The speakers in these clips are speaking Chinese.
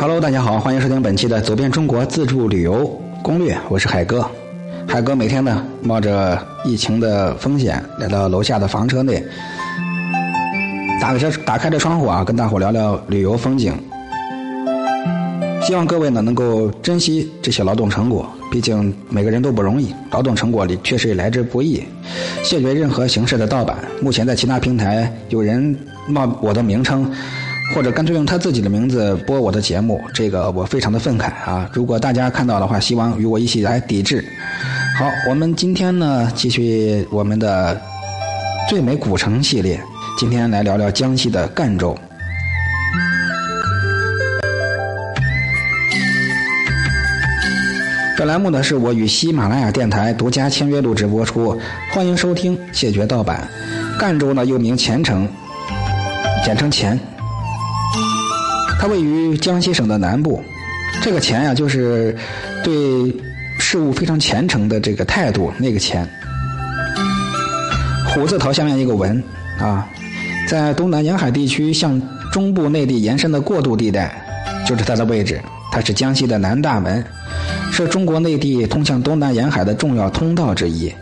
Hello，大家好，欢迎收听本期的《走遍中国自助旅游攻略》，我是海哥。海哥每天呢，冒着疫情的风险，来到楼下的房车内，打开这打开这窗户啊，跟大伙聊聊旅游风景。希望各位呢能够珍惜这些劳动成果，毕竟每个人都不容易，劳动成果里确实也来之不易。谢绝任何形式的盗版。目前在其他平台有人冒我的名称，或者干脆用他自己的名字播我的节目，这个我非常的愤慨啊！如果大家看到的话，希望与我一起来抵制。好，我们今天呢继续我们的最美古城系列，今天来聊聊江西的赣州。本栏目呢是我与喜马拉雅电台独家签约录制播出，欢迎收听，谢绝盗版。赣州呢又名前城，简称黔，它位于江西省的南部。这个钱呀，就是对事物非常虔诚的这个态度，那个钱。虎字头下面一个文啊，在东南沿海地区向中部内地延伸的过渡地带，就是它的位置。它是江西的南大门。是中国内地通向东南沿海的重要通道之一，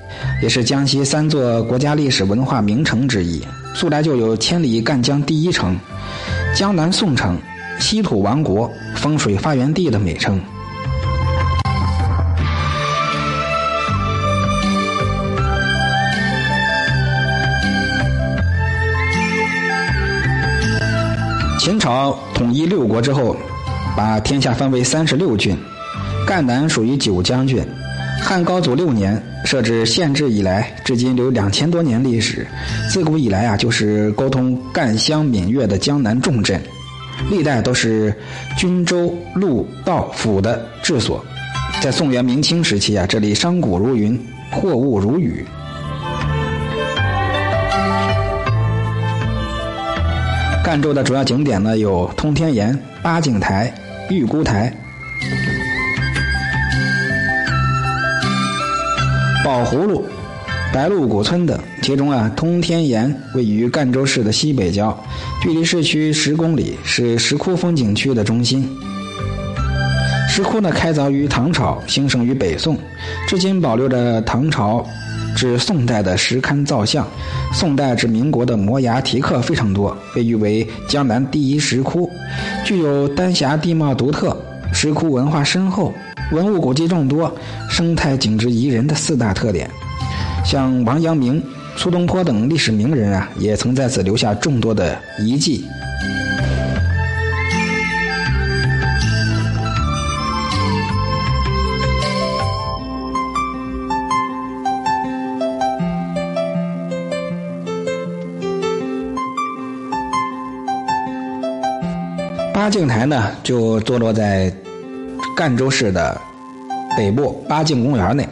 也是江西三座国家历史文化名城之一。素来就有“千里赣江第一城”、“江南宋城”、“稀土王国”、“风水发源地”的美称。秦朝统一六国之后，把天下分为三十六郡。赣南属于九江郡，汉高祖六年设置县制以来，至今有两千多年历史。自古以来啊，就是沟通赣湘闽粤的江南重镇，历代都是均州路道府的治所。在宋元明清时期啊，这里商贾如云，货物如雨。赣州的主要景点呢，有通天岩、八景台、玉姑台。宝葫芦、白鹿古村等，其中啊，通天岩位于赣州市的西北郊，距离市区十公里，是石窟风景区的中心。石窟呢，开凿于唐朝，兴盛于北宋，至今保留着唐朝至宋代的石龛造像，宋代至民国的摩崖题刻非常多，被誉为江南第一石窟，具有丹霞地貌独特，石窟文化深厚。文物古迹众多，生态景致宜人的四大特点，像王阳明、苏东坡等历史名人啊，也曾在此留下众多的遗迹。八境台呢，就坐落在。赣州市的北部八境公园内，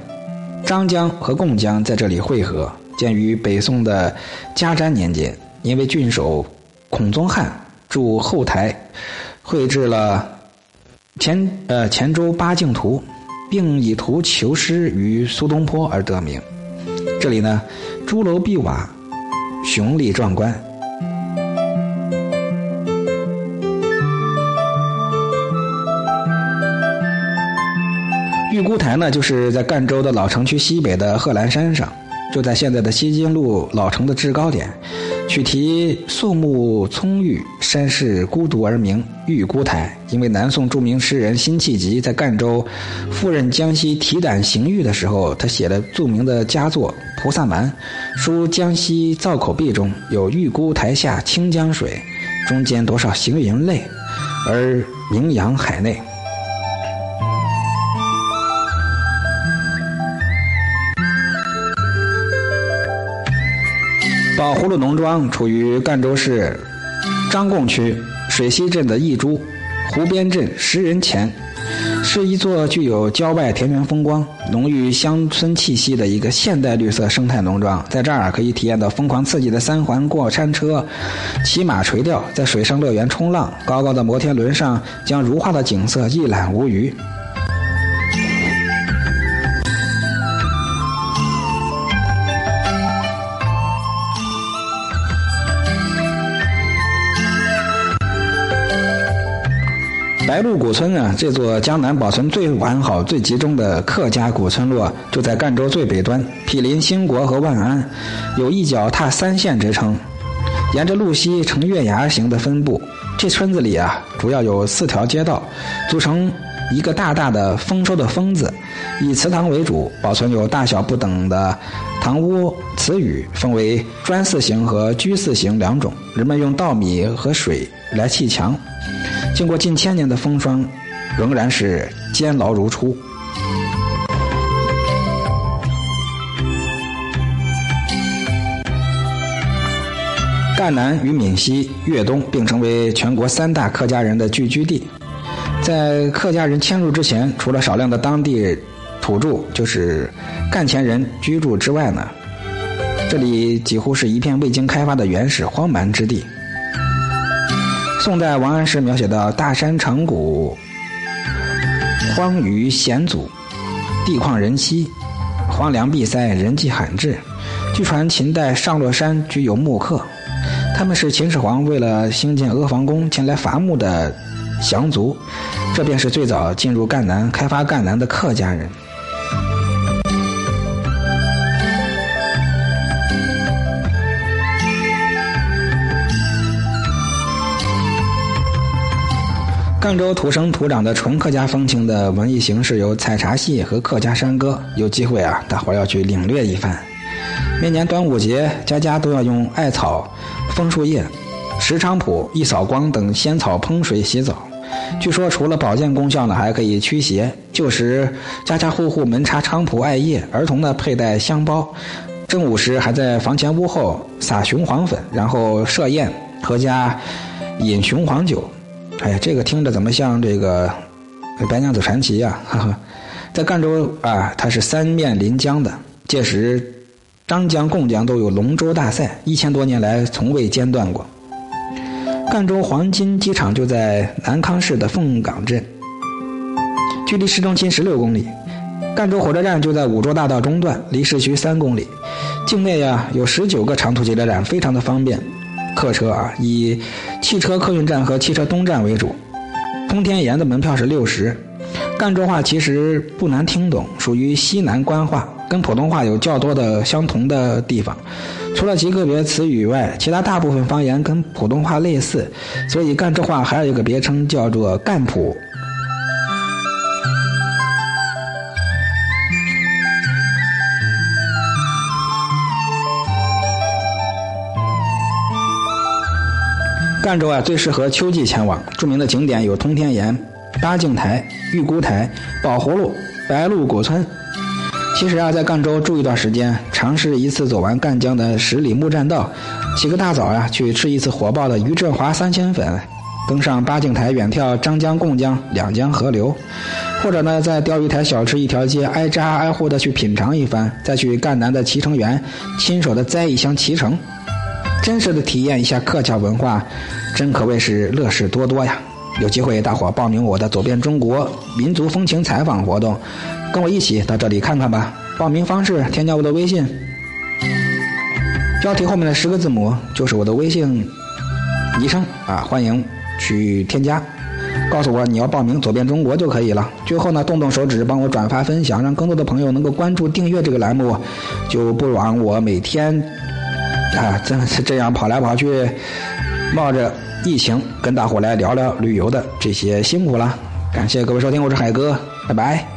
张江和贡江在这里汇合。建于北宋的嘉瞻年间，因为郡守孔宗翰驻后台，绘制了黔呃黔州八景图，并以图求师于苏东坡而得名。这里呢，朱楼碧瓦，雄丽壮观。玉姑台呢，就是在赣州的老城区西北的贺兰山上，就在现在的西京路老城的制高点。取题肃穆葱郁，山势孤独而名玉姑台，因为南宋著名诗人辛弃疾在赣州赴任江西提胆行狱的时候，他写了著名的佳作《菩萨蛮》，书江西造口壁中有玉姑台下清江水，中间多少行云泪，而名扬海内。宝葫芦农庄处于赣州市张贡区水西镇的义珠湖边镇石人前，是一座具有郊外田园风光、浓郁乡村气息的一个现代绿色生态农庄。在这儿可以体验到疯狂刺激的三环过山车、骑马垂钓，在水上乐园冲浪，高高的摩天轮上将如画的景色一览无余。白鹿古村啊，这座江南保存最完好、最集中的客家古村落，就在赣州最北端，毗邻兴国和万安，有一脚踏三县之称。沿着路西呈月牙形的分布，这村子里啊，主要有四条街道，组成一个大大的丰收的“丰”字，以祠堂为主，保存有大小不等的堂屋祠宇，分为砖四形和居四形两种。人们用稻米和水来砌墙。经过近千年的风霜，仍然是坚牢如初。赣南与闽西、粤东并称为全国三大客家人的聚居地。在客家人迁入之前，除了少量的当地土著，就是赣前人居住之外呢，这里几乎是一片未经开发的原始荒蛮之地。宋代王安石描写的：“大山长谷，荒芜险阻，地旷人稀，荒凉闭塞，人迹罕至。”据传秦代上洛山居有木客，他们是秦始皇为了兴建阿房宫前来伐木的降族，这便是最早进入赣南开发赣南的客家人。赣州土生土长的纯客家风情的文艺形式有采茶戏和客家山歌，有机会啊，大伙要去领略一番。每年端午节，家家都要用艾草、枫树叶、石菖蒲、一扫光等仙草烹水洗澡。据说除了保健功效呢，还可以驱邪。旧时家家户户门插菖蒲艾叶，儿童呢佩戴香包。正午时还在房前屋后撒雄黄粉，然后设宴，阖家饮雄黄酒。哎呀，这个听着怎么像这个《白娘子传奇》呀？哈哈，在赣州啊，它是三面临江的。届时，张江、贡江都有龙舟大赛，一千多年来从未间断过。赣州黄金机场就在南康市的凤岗镇，距离市中心十六公里。赣州火车站就在五洲大道中段，离市区三公里。境内呀有十九个长途汽车站，非常的方便。客车啊，以汽车客运站和汽车东站为主。通天岩的门票是六十。赣州话其实不难听懂，属于西南官话，跟普通话有较多的相同的地方。除了极个别词语外，其他大部分方言跟普通话类似，所以赣州话还有一个别称叫做赣普。赣州啊，最适合秋季前往。著名的景点有通天岩、八景台、玉姑台、宝葫芦、白鹿古村。其实啊，在赣州住一段时间，尝试一次走完赣江的十里木栈道，起个大早呀，去吃一次火爆的于振华三鲜粉，登上八景台远眺张江、贡江两江河流，或者呢，在钓鱼台小吃一条街挨家挨户的去品尝一番，再去赣南的脐橙园亲手的摘一箱脐橙。真实的体验一下客家文化，真可谓是乐事多多呀！有机会大伙报名我的“走遍中国民族风情采访”活动，跟我一起到这里看看吧。报名方式：添加我的微信，标题后面的十个字母就是我的微信昵称啊，欢迎去添加，告诉我你要报名“走遍中国”就可以了。最后呢，动动手指帮我转发分享，让更多的朋友能够关注订阅这个栏目，就不枉我每天。啊，真是这样跑来跑去，冒着疫情跟大伙来聊聊旅游的这些辛苦了。感谢各位收听，我是海哥，拜拜。